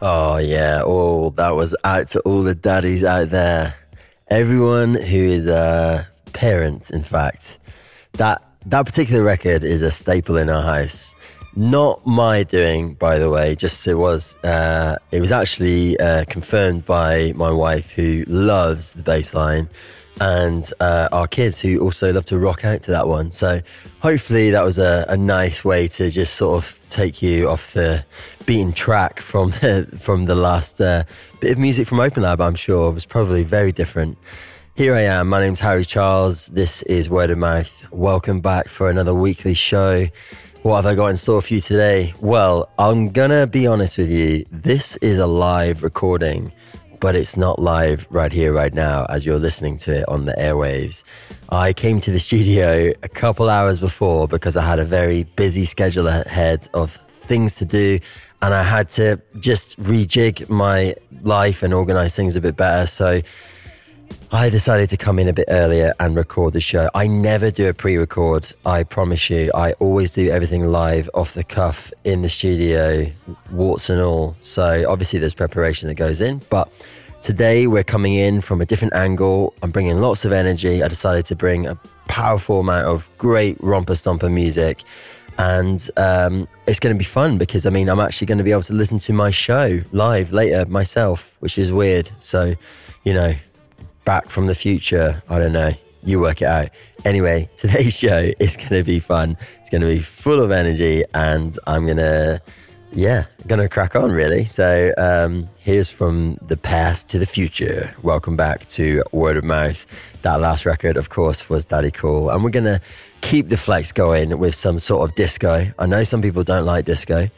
Oh yeah, oh that was out to all the daddies out there. Everyone who is a parent, in fact. That that particular record is a staple in our house. Not my doing, by the way. Just it was. Uh, it was actually uh, confirmed by my wife, who loves the bass line, and uh, our kids, who also love to rock out to that one. So hopefully, that was a, a nice way to just sort of take you off the beaten track from the, from the last uh, bit of music from Open Lab. I'm sure was probably very different. Here I am. My name's Harry Charles. This is Word of Mouth. Welcome back for another weekly show. What have I got in store for you today? Well, I'm gonna be honest with you. This is a live recording, but it's not live right here, right now, as you're listening to it on the airwaves. I came to the studio a couple hours before because I had a very busy schedule ahead of things to do, and I had to just rejig my life and organize things a bit better. So I decided to come in a bit earlier and record the show. I never do a pre record, I promise you. I always do everything live off the cuff in the studio, warts and all. So obviously there's preparation that goes in, but today we're coming in from a different angle. I'm bringing lots of energy. I decided to bring a powerful amount of great romper stomper music. And um, it's going to be fun because I mean, I'm actually going to be able to listen to my show live later myself, which is weird. So, you know, back from the future. I don't know. You work it out. Anyway, today's show is going to be fun. It's going to be full of energy, and I'm going to, yeah, to crack on really. So um, here's from the past to the future. Welcome back to Word of Mouth. That last record, of course, was Daddy Cool, and we're to keep the flex going with some sort of disco. I know some people don't like disco,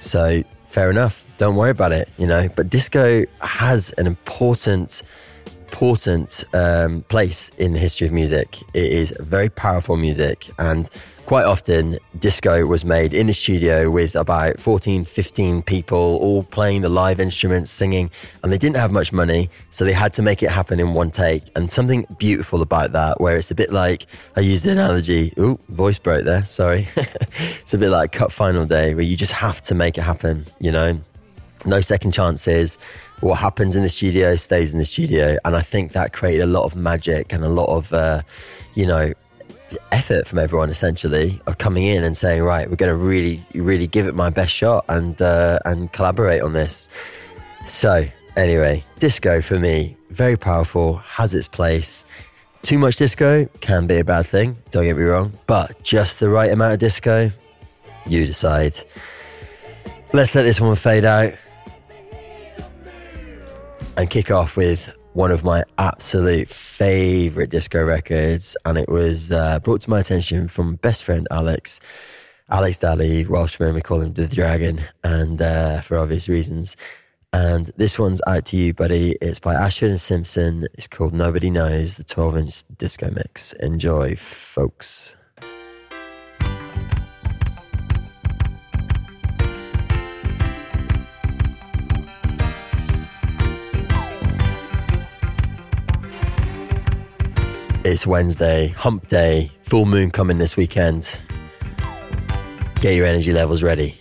so fair enough. Don't worry about it, you know. But disco has an important important um, place in the history of music. It is very powerful music, and quite often disco was made in the studio with about 14, 15 people all playing the live instruments, singing, and they didn't have much money, so they had to make it happen in one take. And something beautiful about that, where it's a bit like I used the analogy. Ooh, voice broke there. Sorry. it's a bit like Cup Final Day, where you just have to make it happen. You know, no second chances. What happens in the studio stays in the studio, and I think that created a lot of magic and a lot of, uh, you know, effort from everyone essentially of coming in and saying, right, we're going to really, really give it my best shot and uh, and collaborate on this. So anyway, disco for me very powerful, has its place. Too much disco can be a bad thing. Don't get me wrong, but just the right amount of disco, you decide. Let's let this one fade out and kick off with one of my absolute favorite disco records. And it was uh, brought to my attention from best friend Alex. Alex Daly, Welshman, we call him the Dragon, and uh, for obvious reasons. And this one's out to you, buddy. It's by Ashford and Simpson. It's called Nobody Knows, the 12 inch disco mix. Enjoy, folks. It's Wednesday, hump day, full moon coming this weekend. Get your energy levels ready.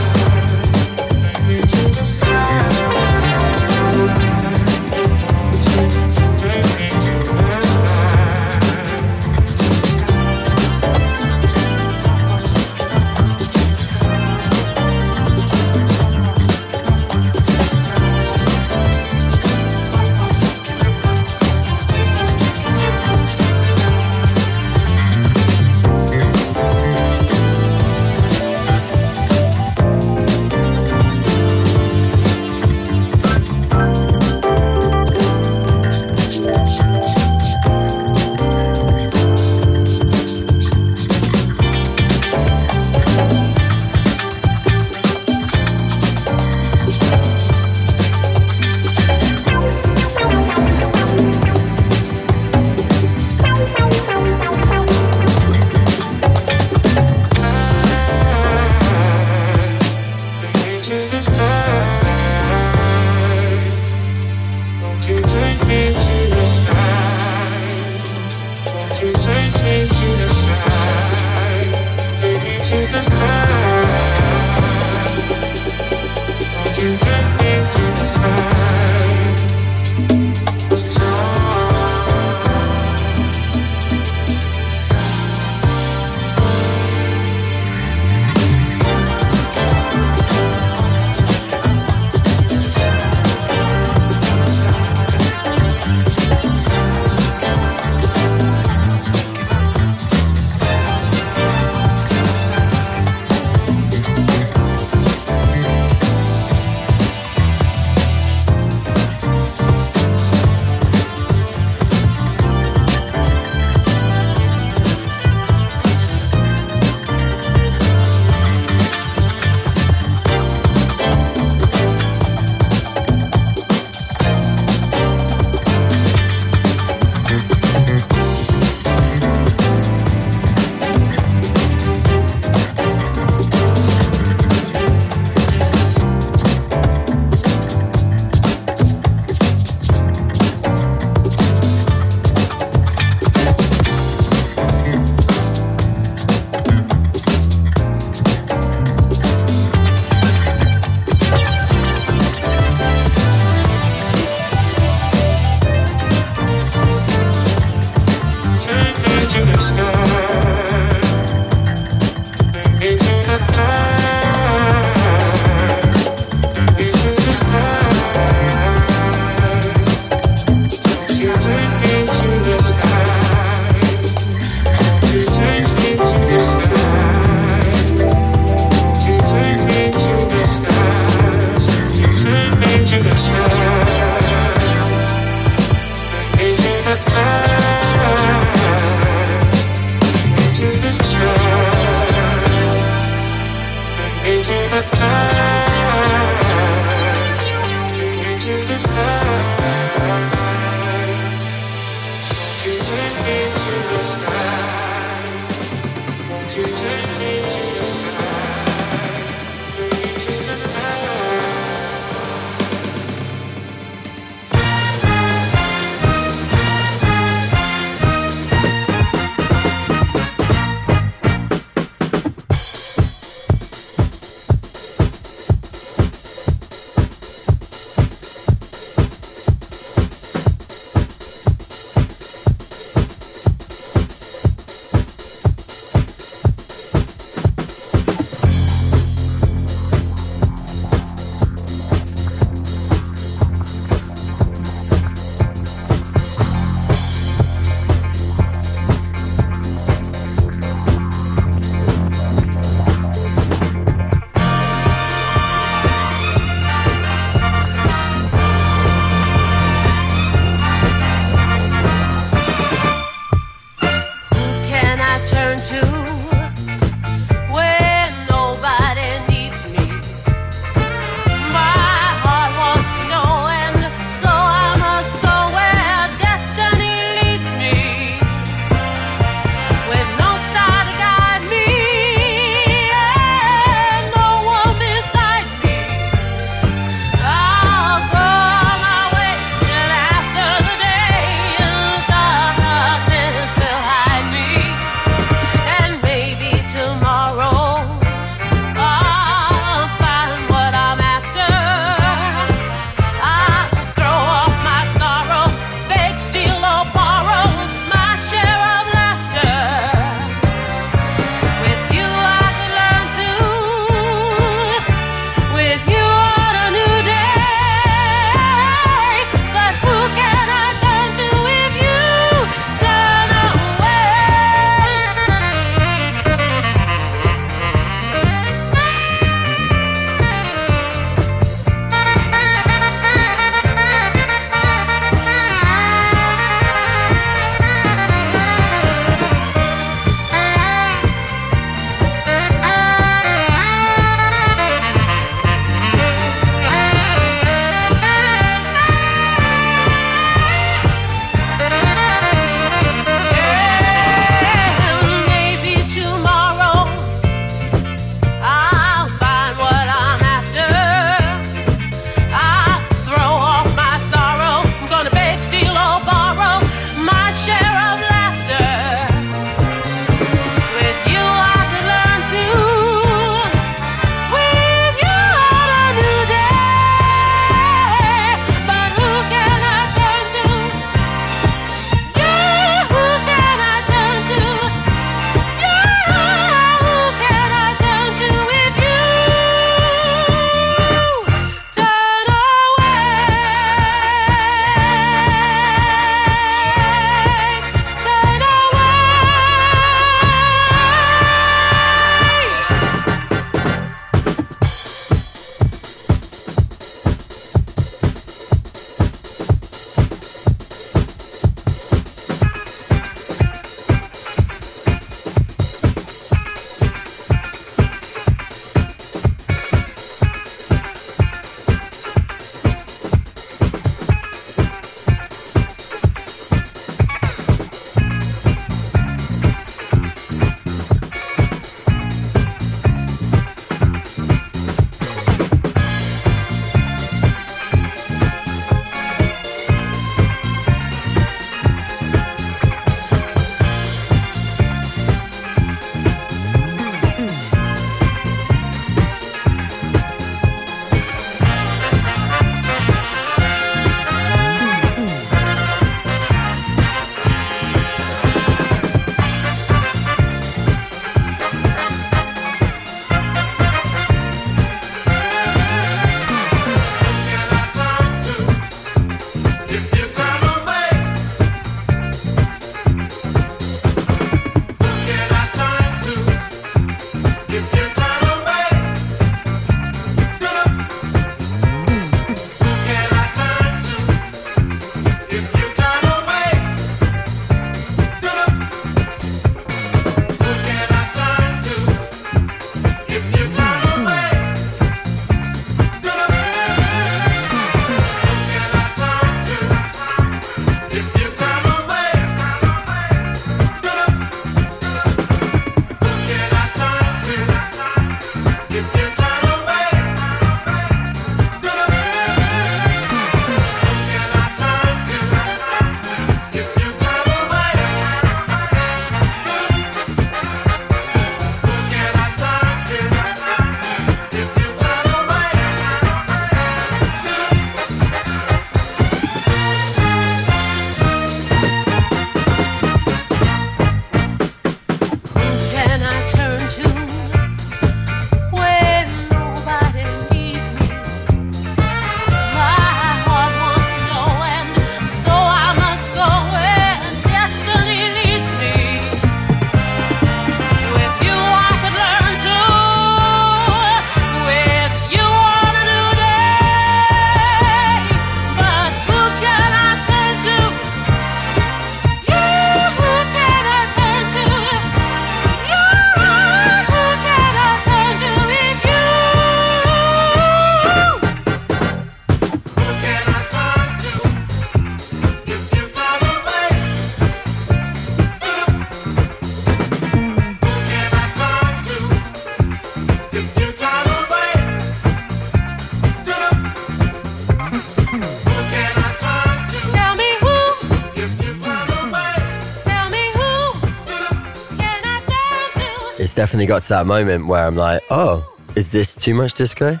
Definitely got to that moment where I'm like, oh, is this too much disco?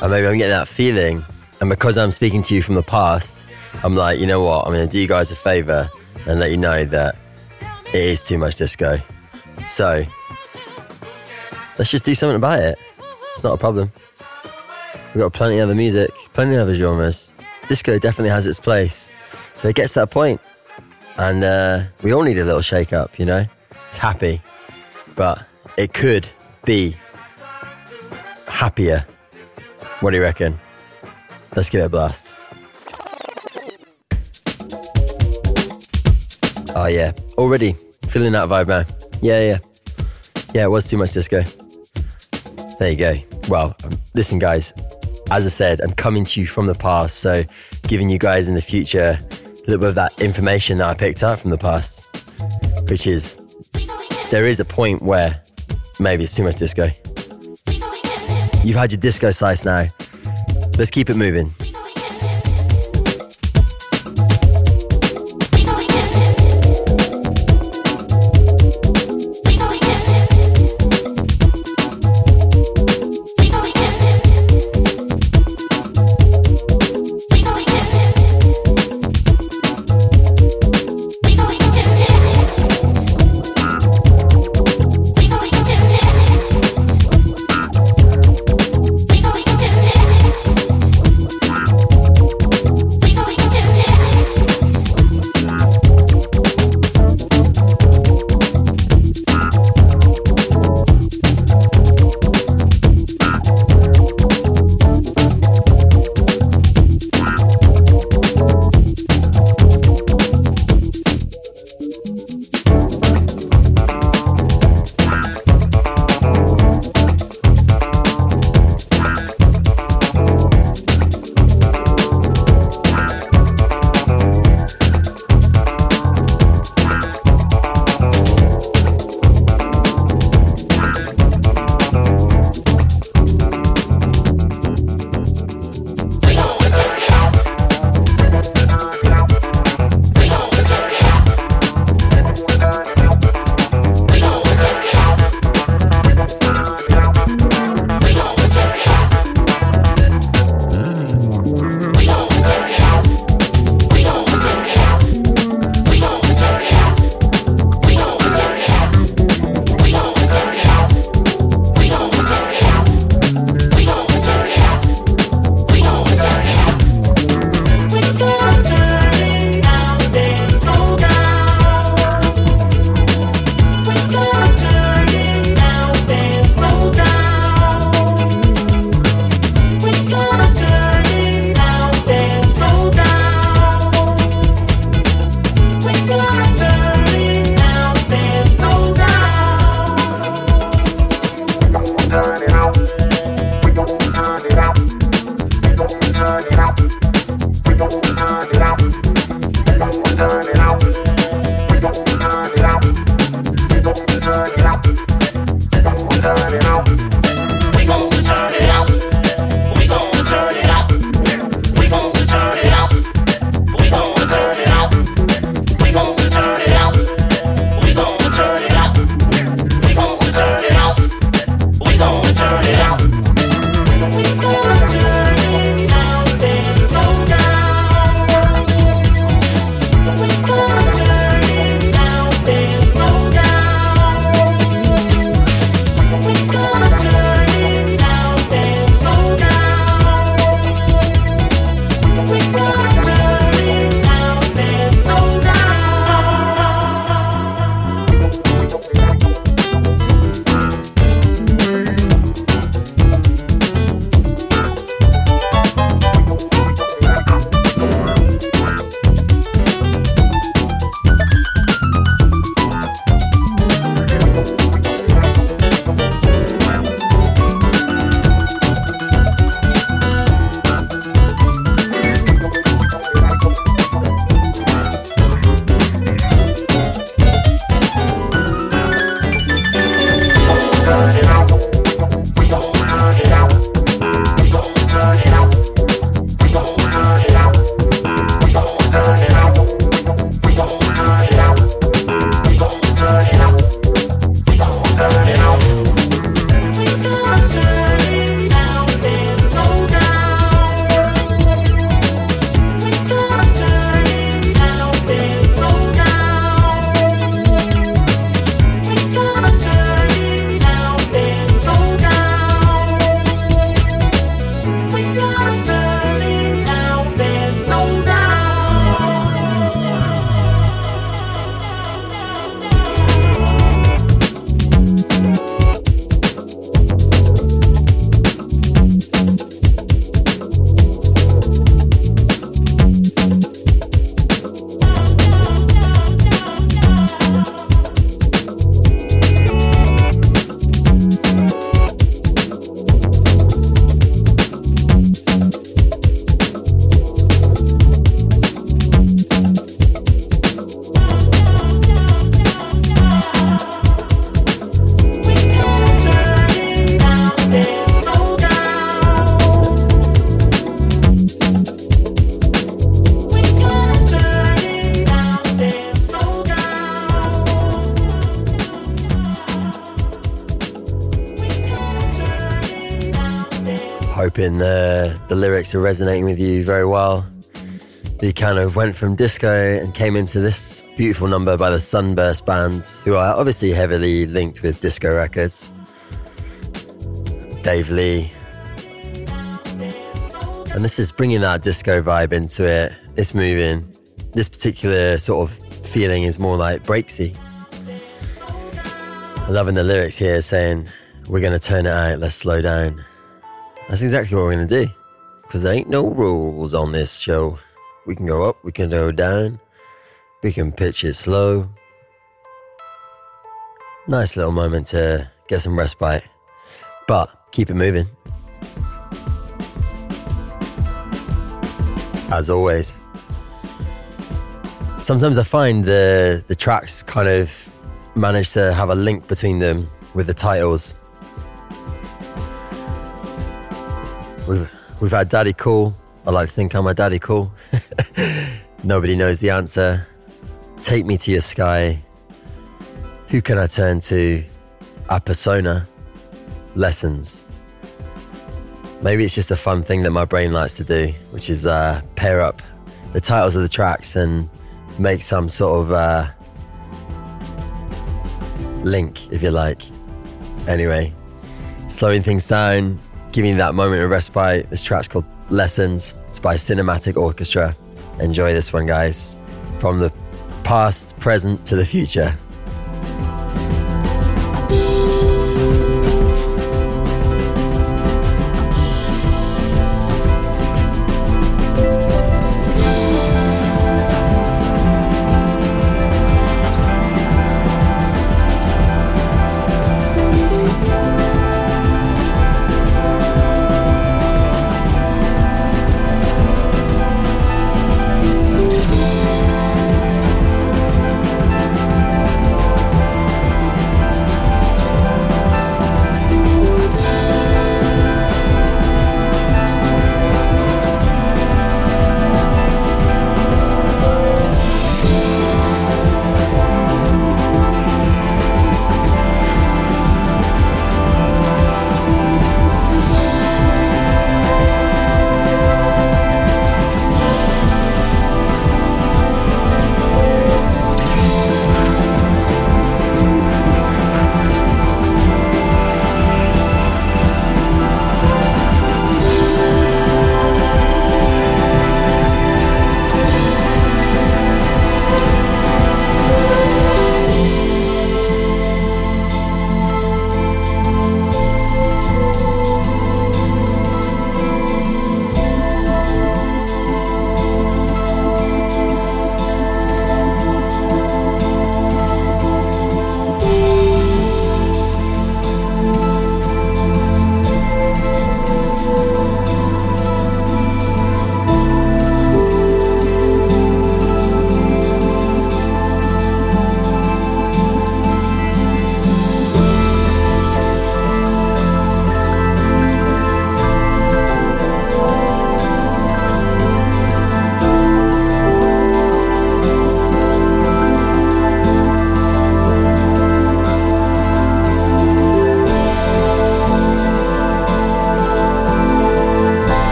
And maybe I'm getting that feeling. And because I'm speaking to you from the past, I'm like, you know what? I'm going to do you guys a favor and let you know that it is too much disco. So let's just do something about it. It's not a problem. We've got plenty of other music, plenty of other genres. Disco definitely has its place. But it gets to that point, and uh, we all need a little shake up, you know? It's happy, but it could be happier. What do you reckon? Let's give it a blast. Oh, yeah. Already feeling that vibe, man. Yeah, yeah. Yeah, it was too much disco. There you go. Well, listen, guys, as I said, I'm coming to you from the past, so giving you guys in the future a little bit of that information that I picked up from the past, which is there is a point where maybe it's too much disco. You've had your disco slice now. Let's keep it moving. Lyrics are resonating with you very well. We kind of went from disco and came into this beautiful number by the Sunburst Band, who are obviously heavily linked with disco records. Dave Lee. And this is bringing that disco vibe into it. It's moving. This particular sort of feeling is more like breaksy. Loving the lyrics here saying, We're going to turn it out, let's slow down. That's exactly what we're going to do. Because there ain't no rules on this show. We can go up, we can go down, we can pitch it slow. Nice little moment to get some respite, but keep it moving. As always. Sometimes I find the the tracks kind of manage to have a link between them with the titles. We've we've had Daddy Cool. I like to think I'm a Daddy Cool. Nobody knows the answer. Take me to your sky. Who can I turn to? A persona. Lessons. Maybe it's just a fun thing that my brain likes to do, which is uh, pair up the titles of the tracks and make some sort of uh, link, if you like. Anyway, slowing things down, giving that moment of respite. This track's called Lessons. It's by Cinematic Orchestra. Enjoy this one, guys. From the past, present to the future.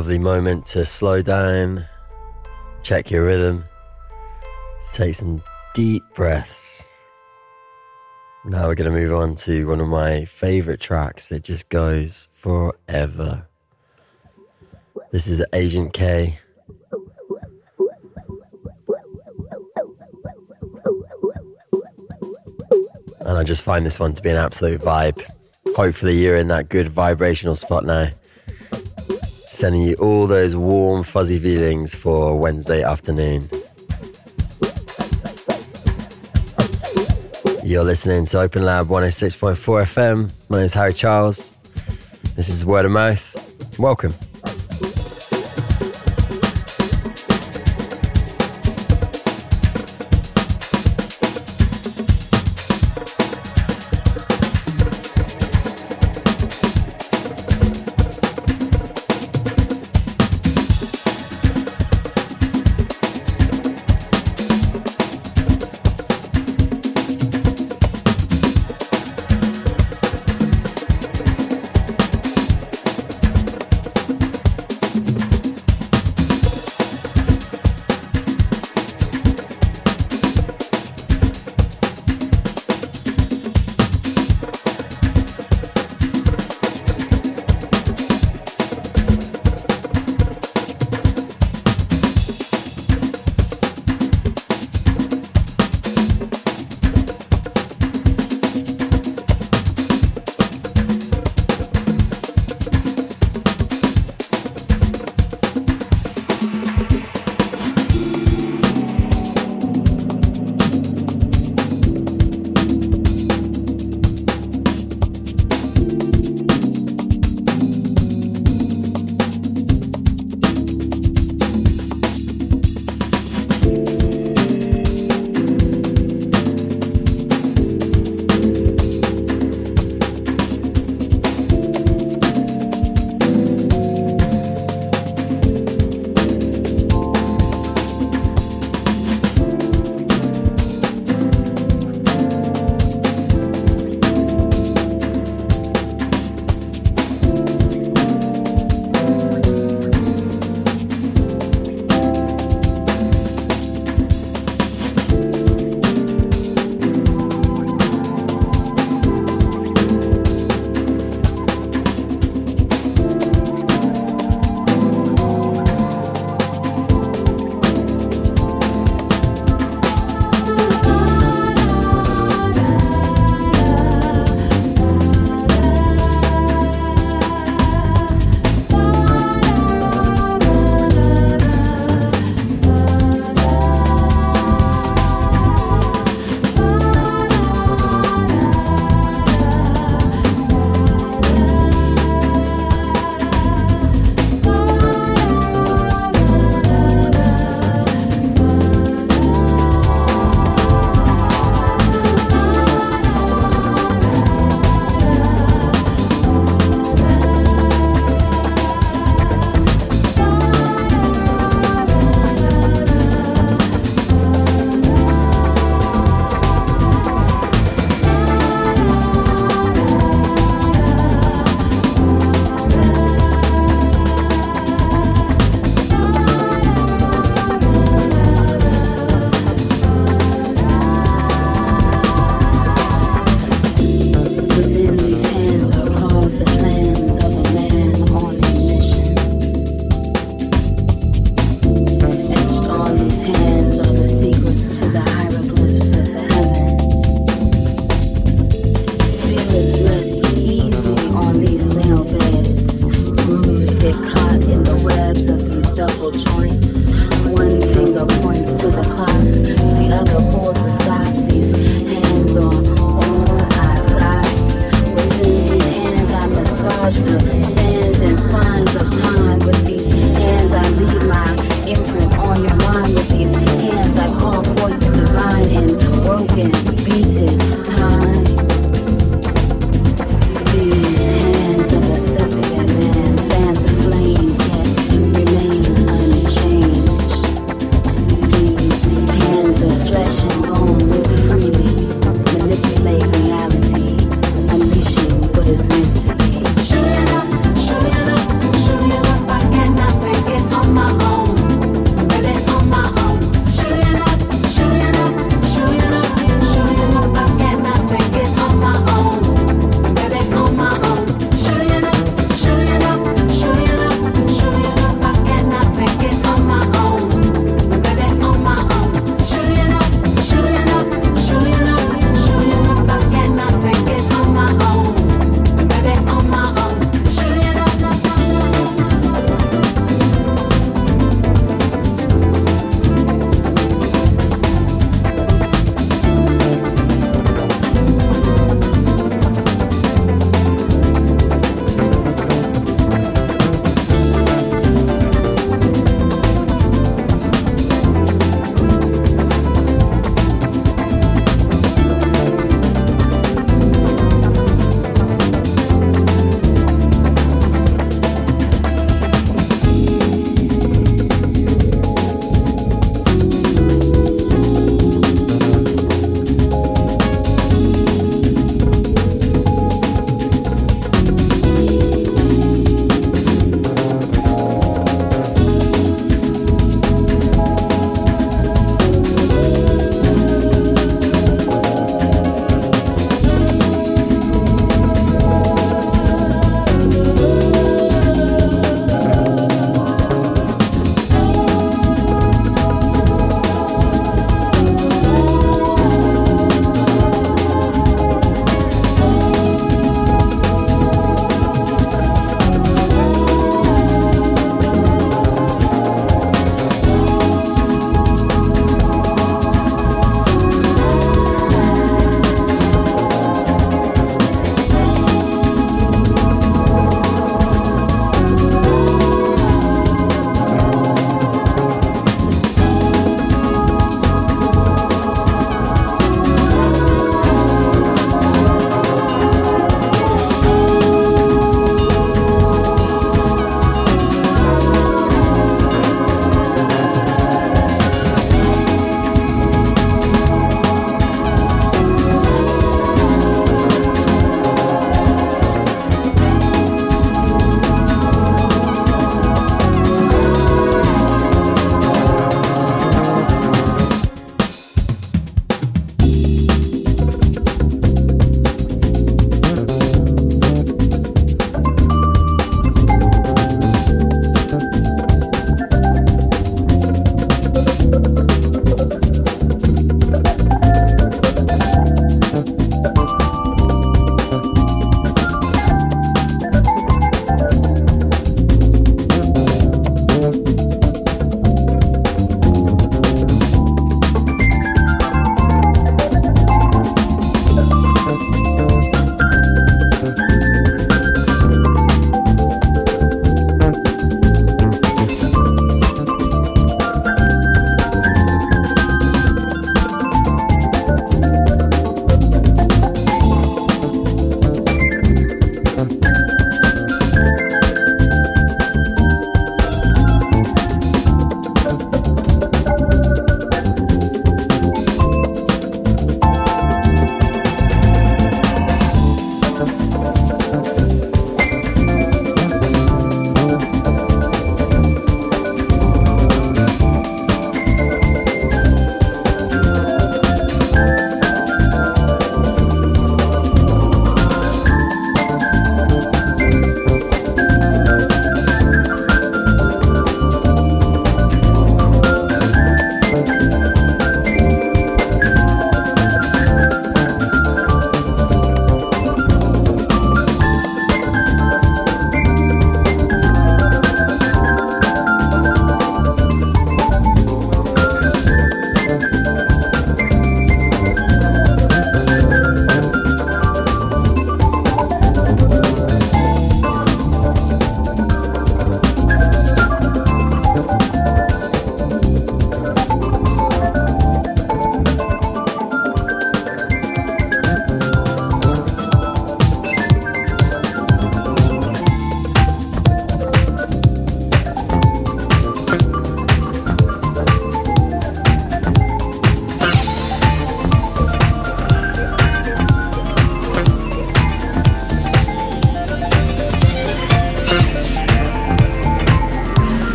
Lovely moment to slow down, check your rhythm, take some deep breaths. Now we're going to move on to one of my favorite tracks. It just goes forever. This is Agent K. And I just find this one to be an absolute vibe. Hopefully, you're in that good vibrational spot now. Sending you all those warm, fuzzy feelings for Wednesday afternoon. You're listening to Open Lab 106.4 FM. My name is Harry Charles. This is Word of Mouth. Welcome.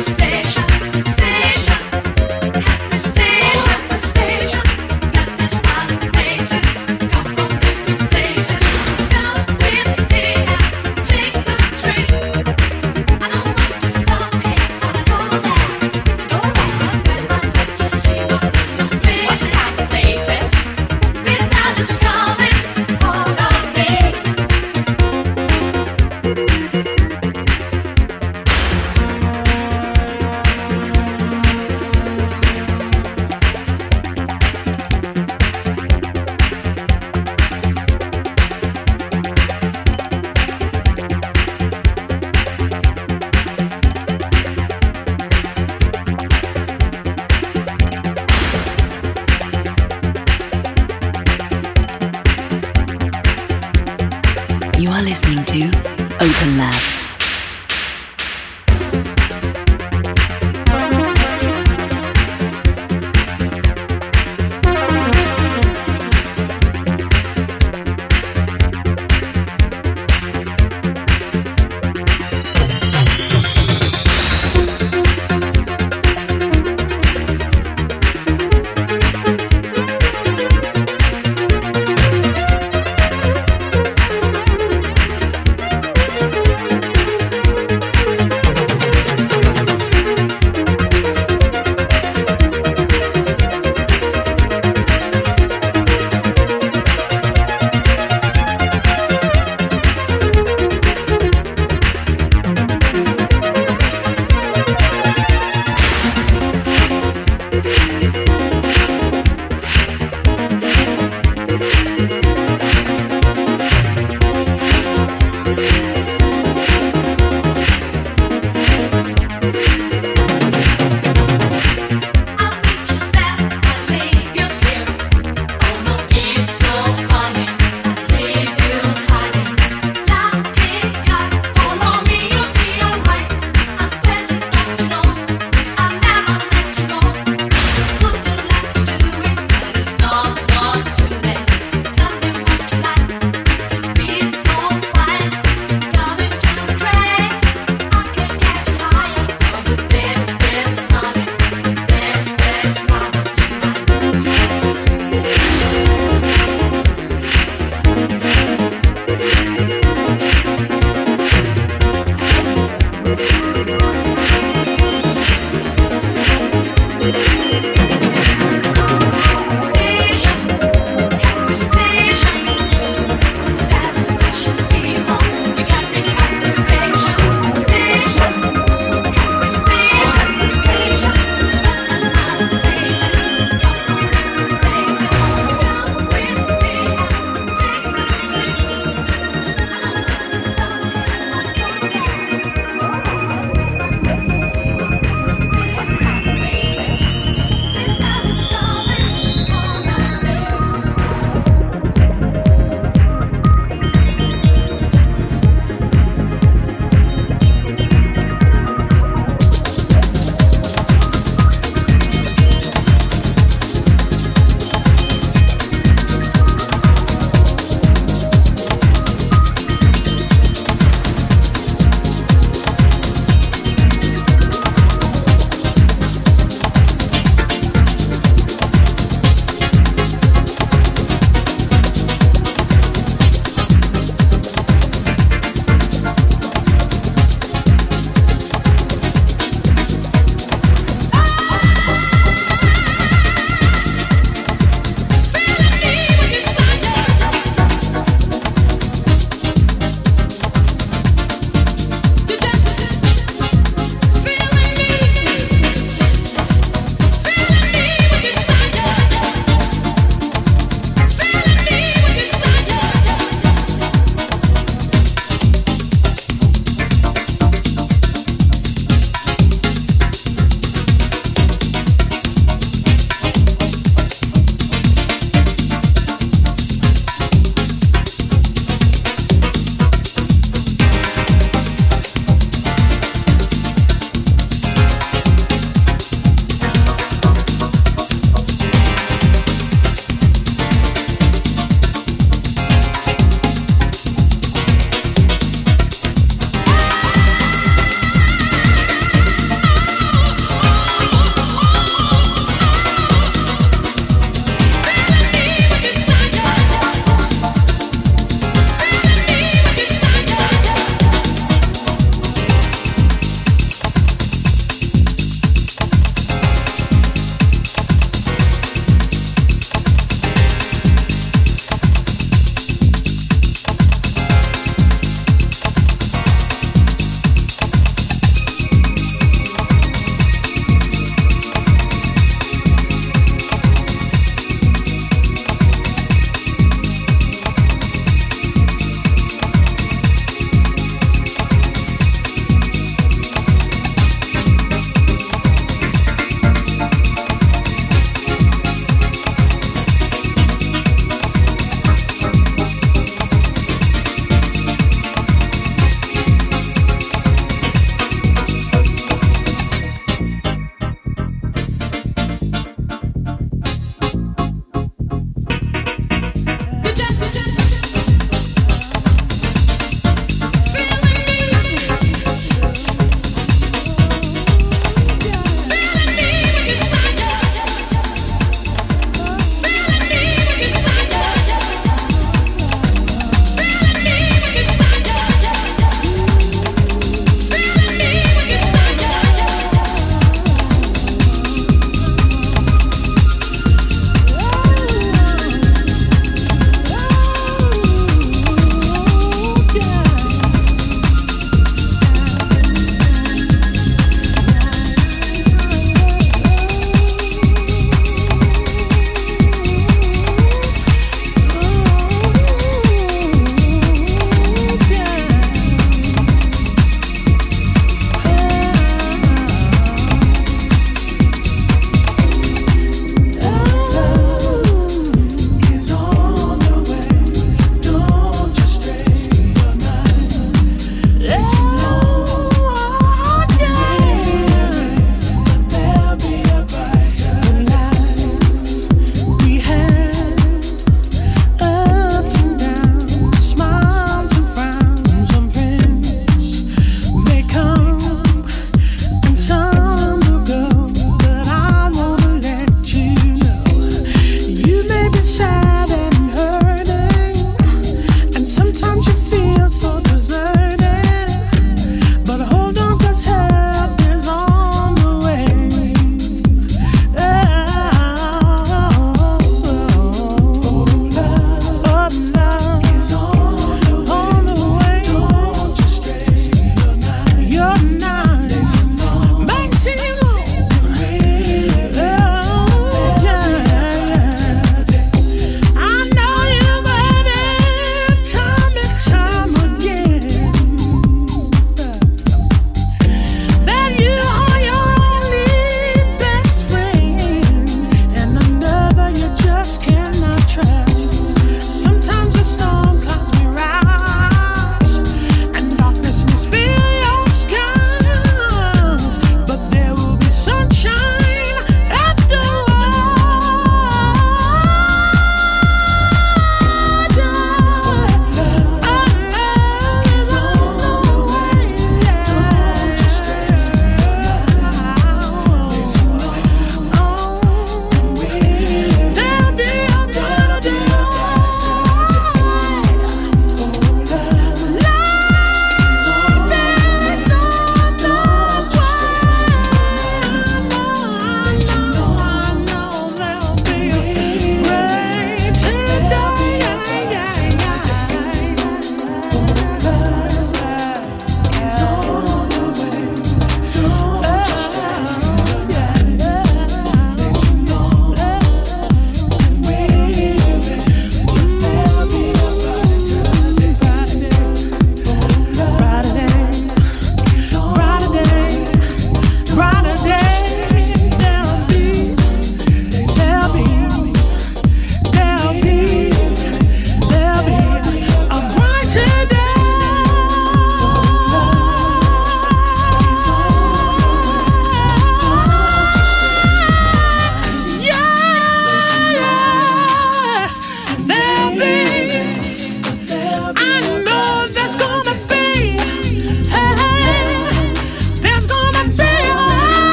stay.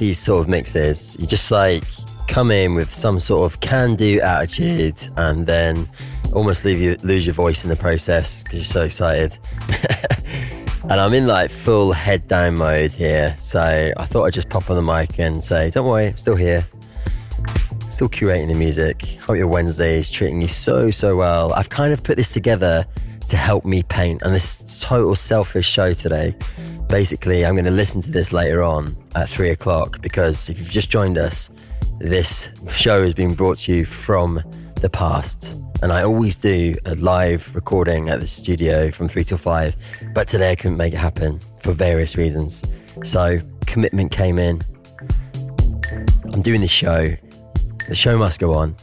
These sort of mixes. You just like come in with some sort of can-do attitude, and then almost leave you lose your voice in the process because you're so excited. and I'm in like full head down mode here, so I thought I'd just pop on the mic and say, "Don't worry, I'm still here." Still curating the music. Hope your Wednesday is treating you so, so well. I've kind of put this together to help me paint, and this total selfish show today. Basically, I'm going to listen to this later on at three o'clock because if you've just joined us, this show has been brought to you from the past. And I always do a live recording at the studio from three till five, but today I couldn't make it happen for various reasons. So, commitment came in. I'm doing this show. The show must go on.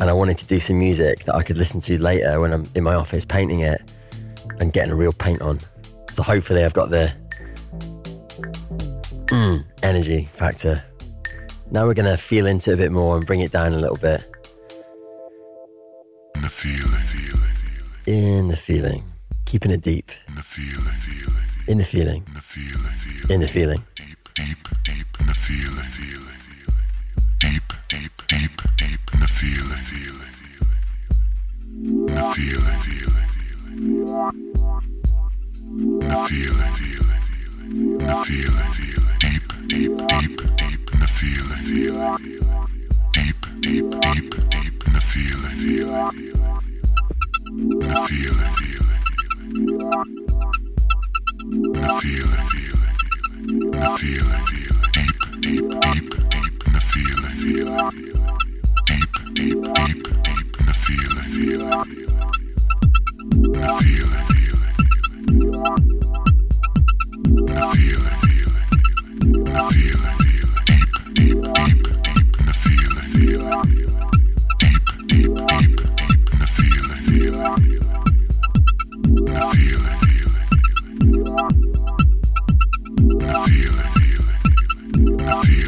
And I wanted to do some music that I could listen to later when I'm in my office painting it and getting a real paint on. So hopefully I've got the mm, energy factor. Now we're going to feel into it a bit more and bring it down a little bit. In the feeling, In the feeling. Keeping it deep. in the feeling, In the feeling. in the feeling, In the feeling. deep, deep, deep in the feeling, deep, deep, deep, in the feeling, feeling, in the feeling, feeling, in the feeling, feeling, in the feeling, feeling, deep, deep, deep, deep in the feeling, feeling, deep, deep, deep, deep in the feeling, feeling, in the feeling, feeling, in the feeling, feeling. I feel it, feel it. Deep, deep, deep, deep. in the feel it, feel it. Deep, deep, deep, deep in the feel it, feel it. I feel it, feel it. I feel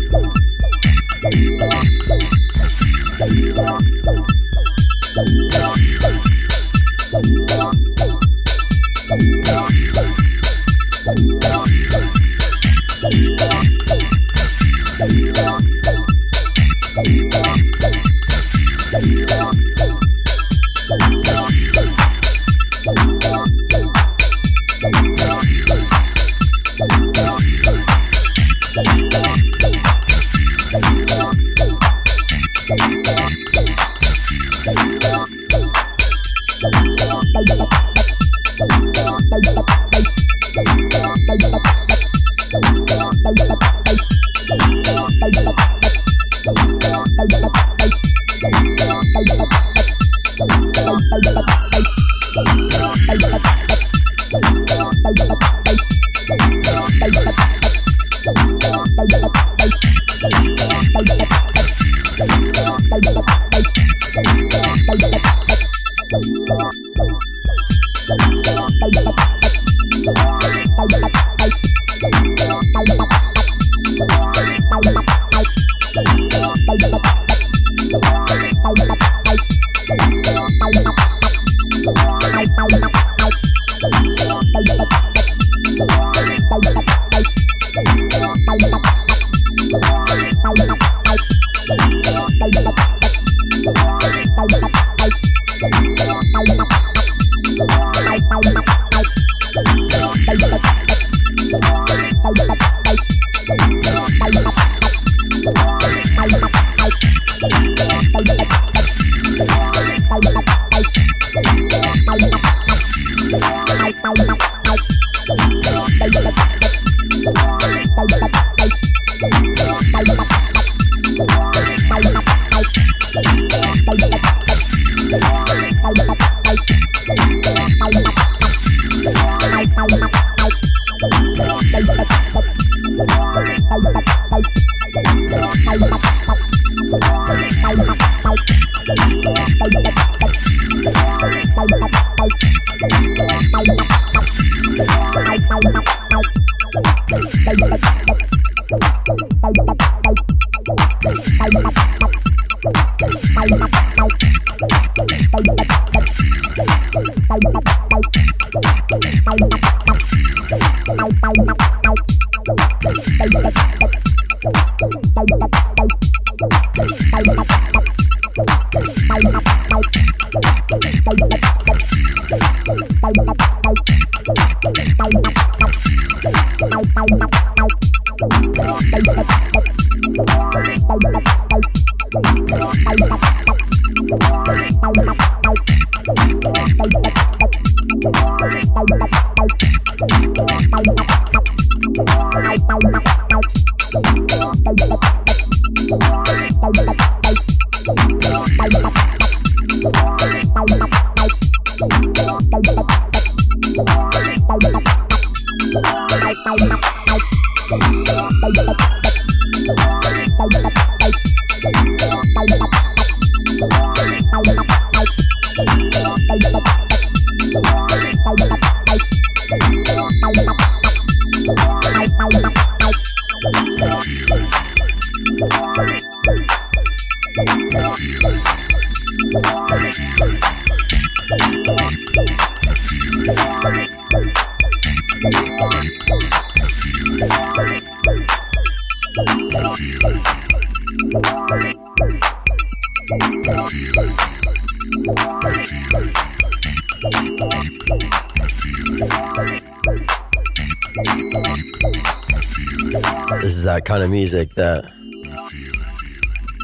kind of music that,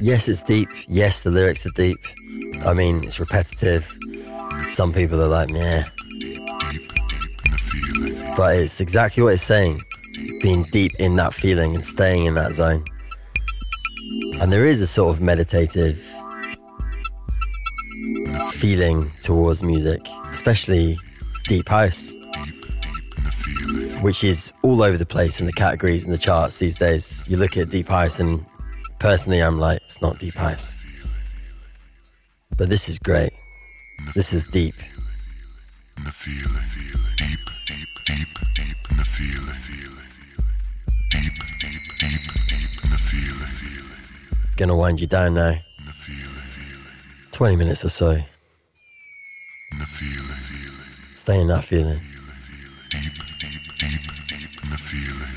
yes, it's deep. Yes, the lyrics are deep. I mean, it's repetitive. Some people are like, yeah. But it's exactly what it's saying being deep in that feeling and staying in that zone. And there is a sort of meditative feeling towards music, especially deep house, which is all over the place in the categories and the charts these days. You look at deep house, and personally, I'm like, it's not deep house. But this is great. This is deep. in the feeling, deep, deep, deep, deep the feeling, deep, deep, deep, deep in the feeling, Gonna wind you down now. in the feeling, 20 minutes or so. in the feeling, Stay in that feeling. deep, deep, deep, in the feeling,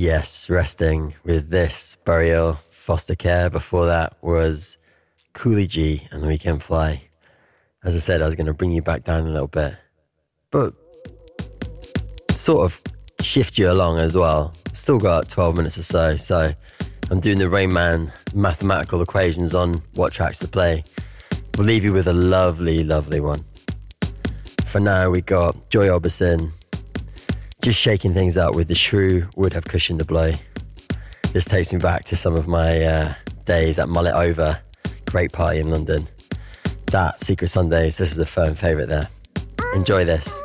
Yes, resting with this burial foster care. Before that was Cooly G and the Weekend Fly. As I said, I was going to bring you back down a little bit, but sort of shift you along as well. Still got 12 minutes or so, so I'm doing the Rain Man mathematical equations on what tracks to play. We'll leave you with a lovely, lovely one. For now, we got Joy Orbison just shaking things up with the shrew would have cushioned the blow. This takes me back to some of my uh, days at Mulletover, great party in London. That Secret Sundaze, this was a firm favourite there. Enjoy this.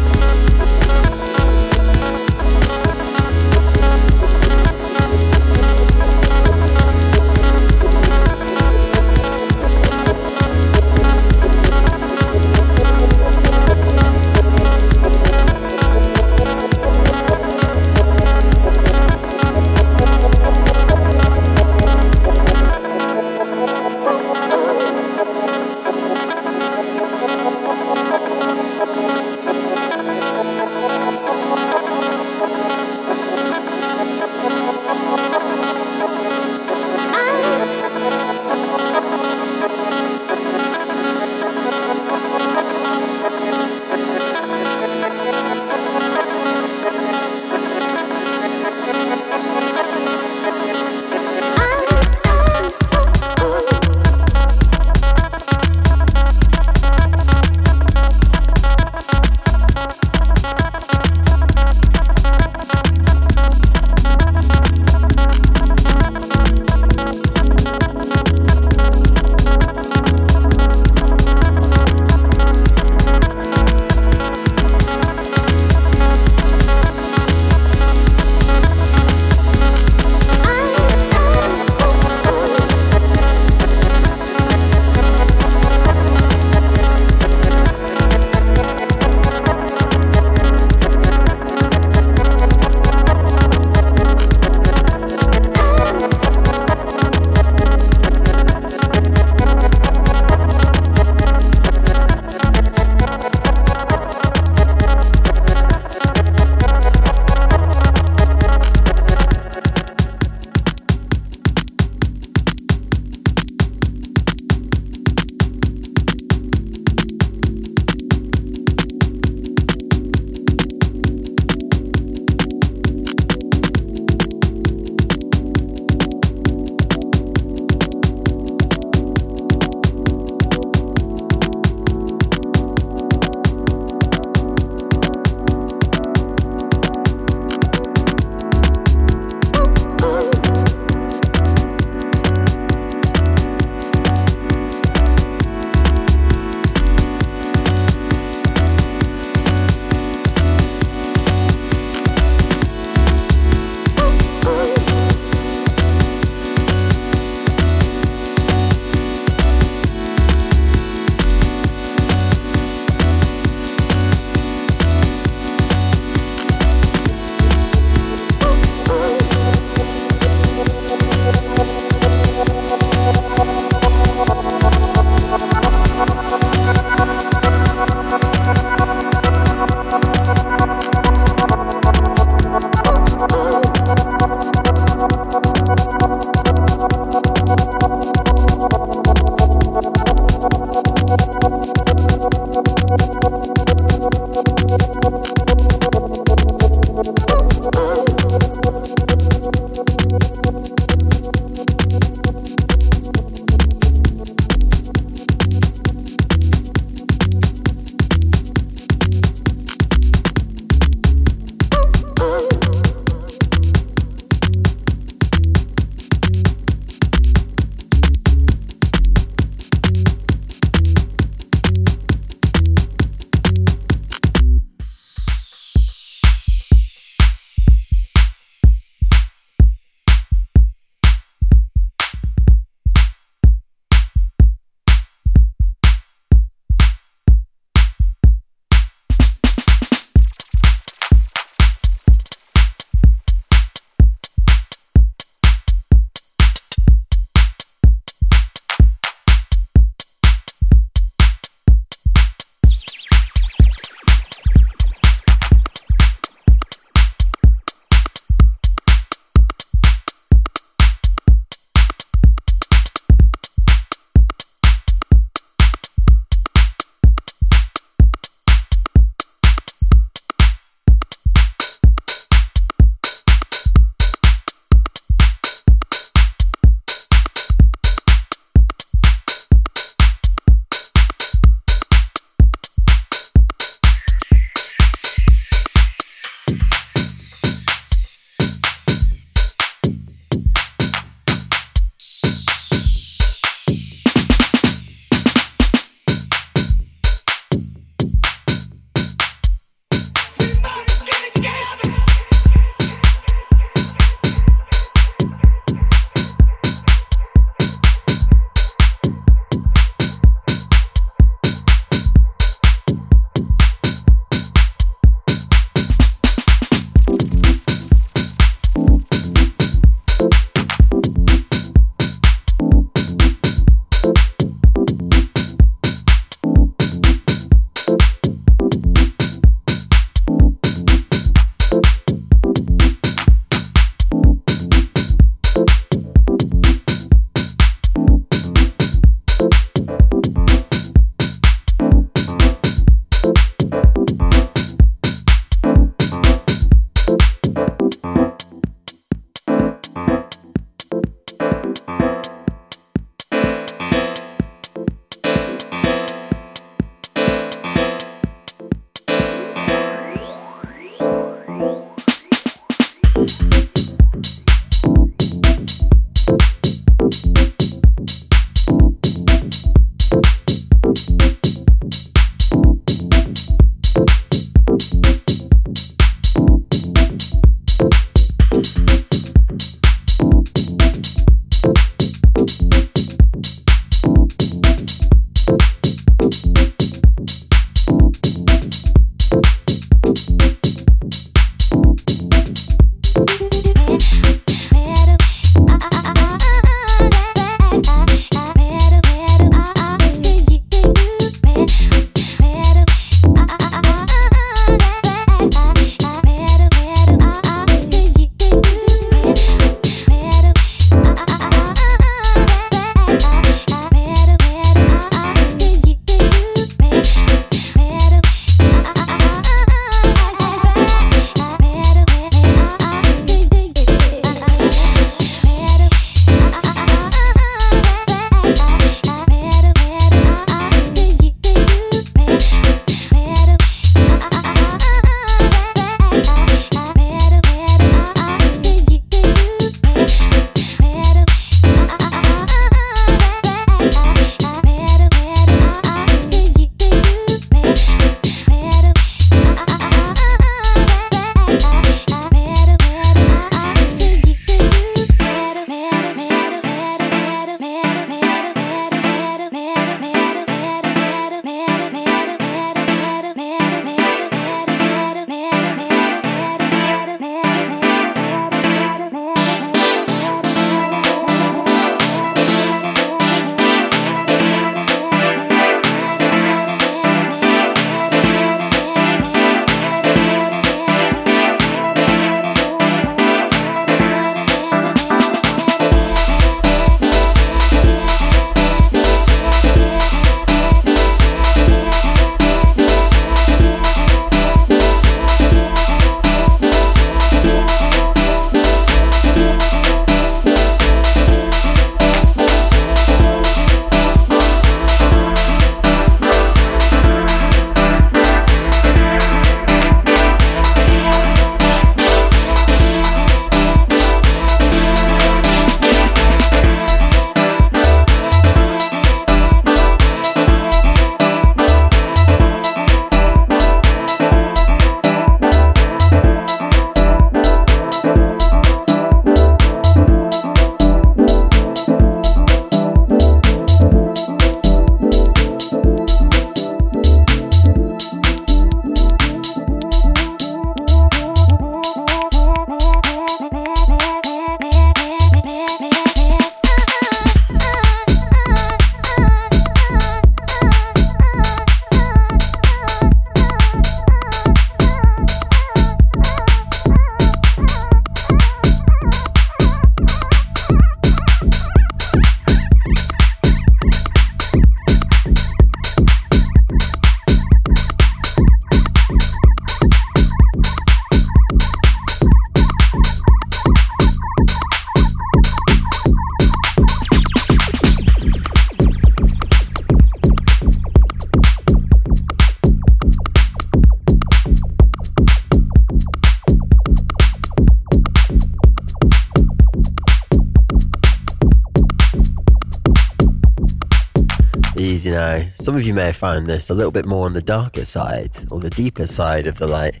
Some of you may have found this a little bit more on the darker side or the deeper side of the light.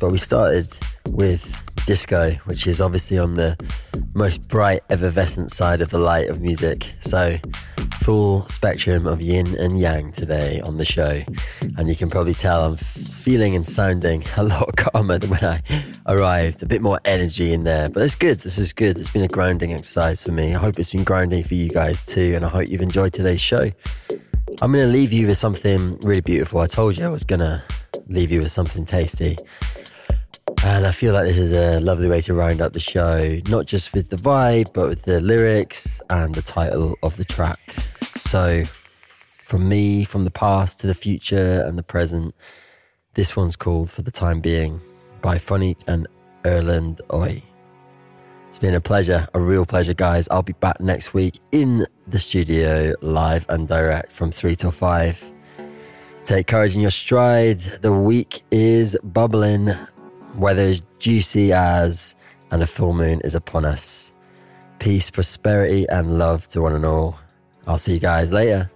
But we started with disco, which is obviously on the most bright, effervescent side of the light of music. So, full spectrum of yin and yang today on the show. And you can probably tell I'm feeling and sounding a lot calmer than when I arrived. A bit more energy in there. But it's good. This is good. It's been a grounding exercise for me. I hope it's been grounding for you guys too. And I hope you've enjoyed today's show. I'm going to leave you with something really beautiful. I told you I was going to leave you with something tasty. And I feel like this is a lovely way to round up the show, not just with the vibe, but with the lyrics and the title of the track. So, from me, from the past to the future and the present, this one's called For the Time Being by Funny and Erlend Øye. It's been a pleasure, a real pleasure, guys. I'll be back next week in the studio, live and direct from 3 till 5. Take courage in your stride. The week is bubbling. Weather is juicy as, and a full moon is upon us. Peace, prosperity, and love to one and all. I'll see you guys later.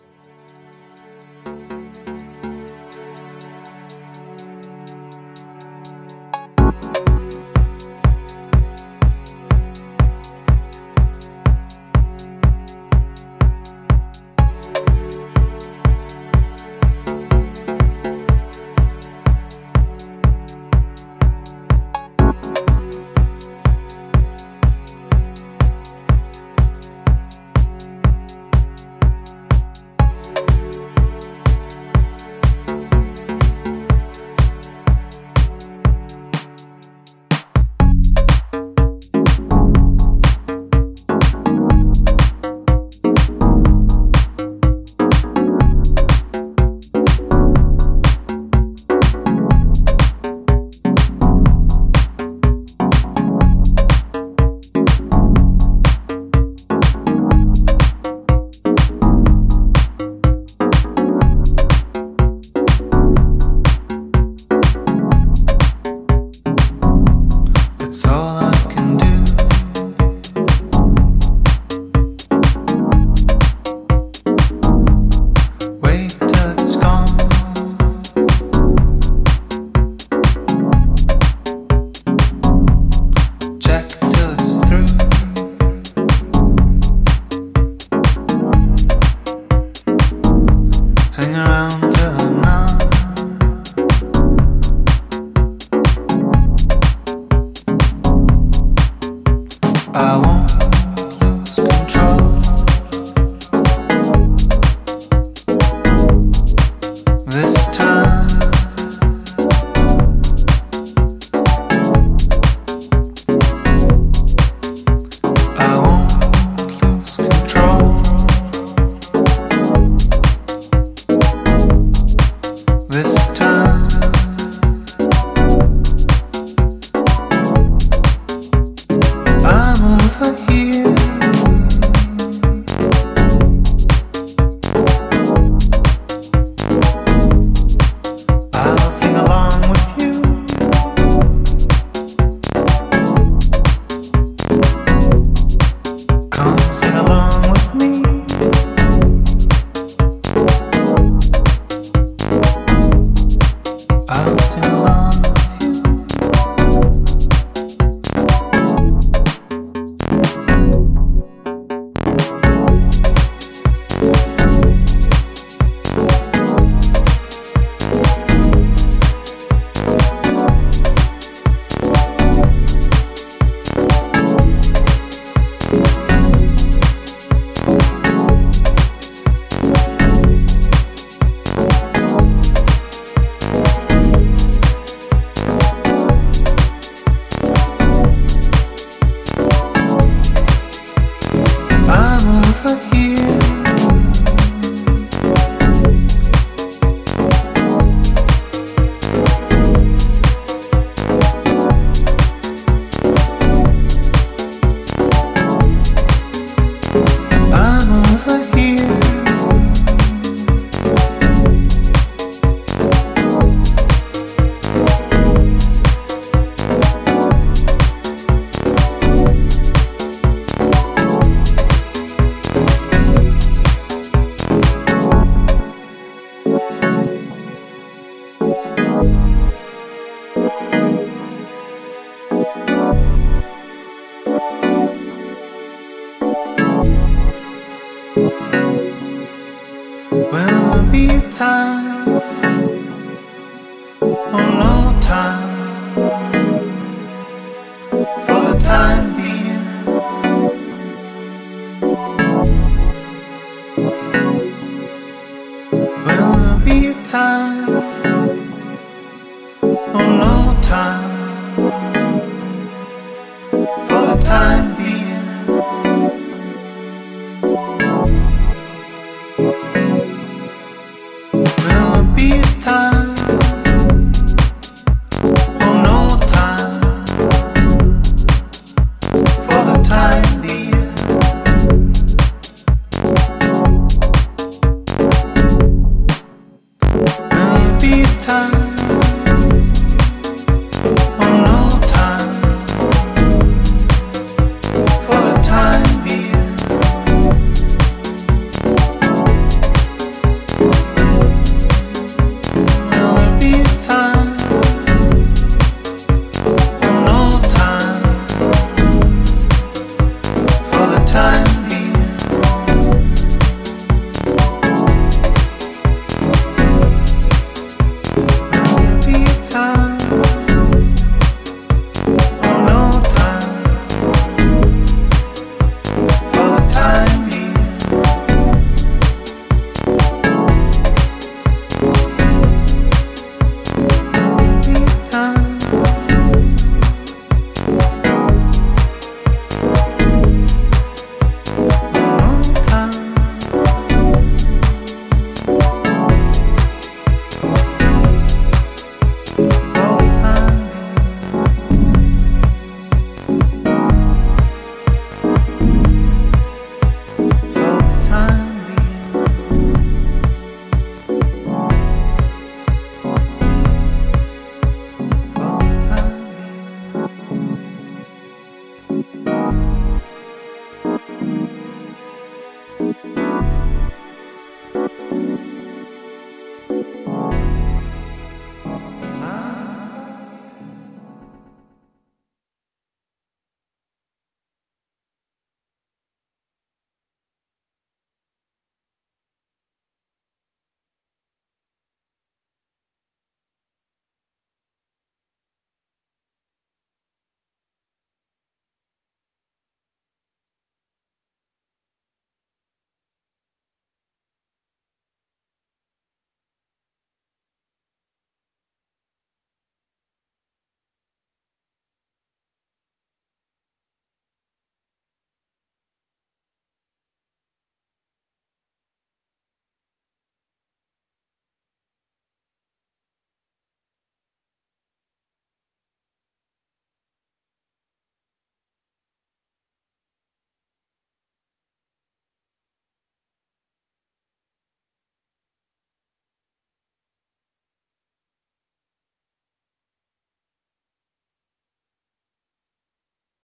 Be a time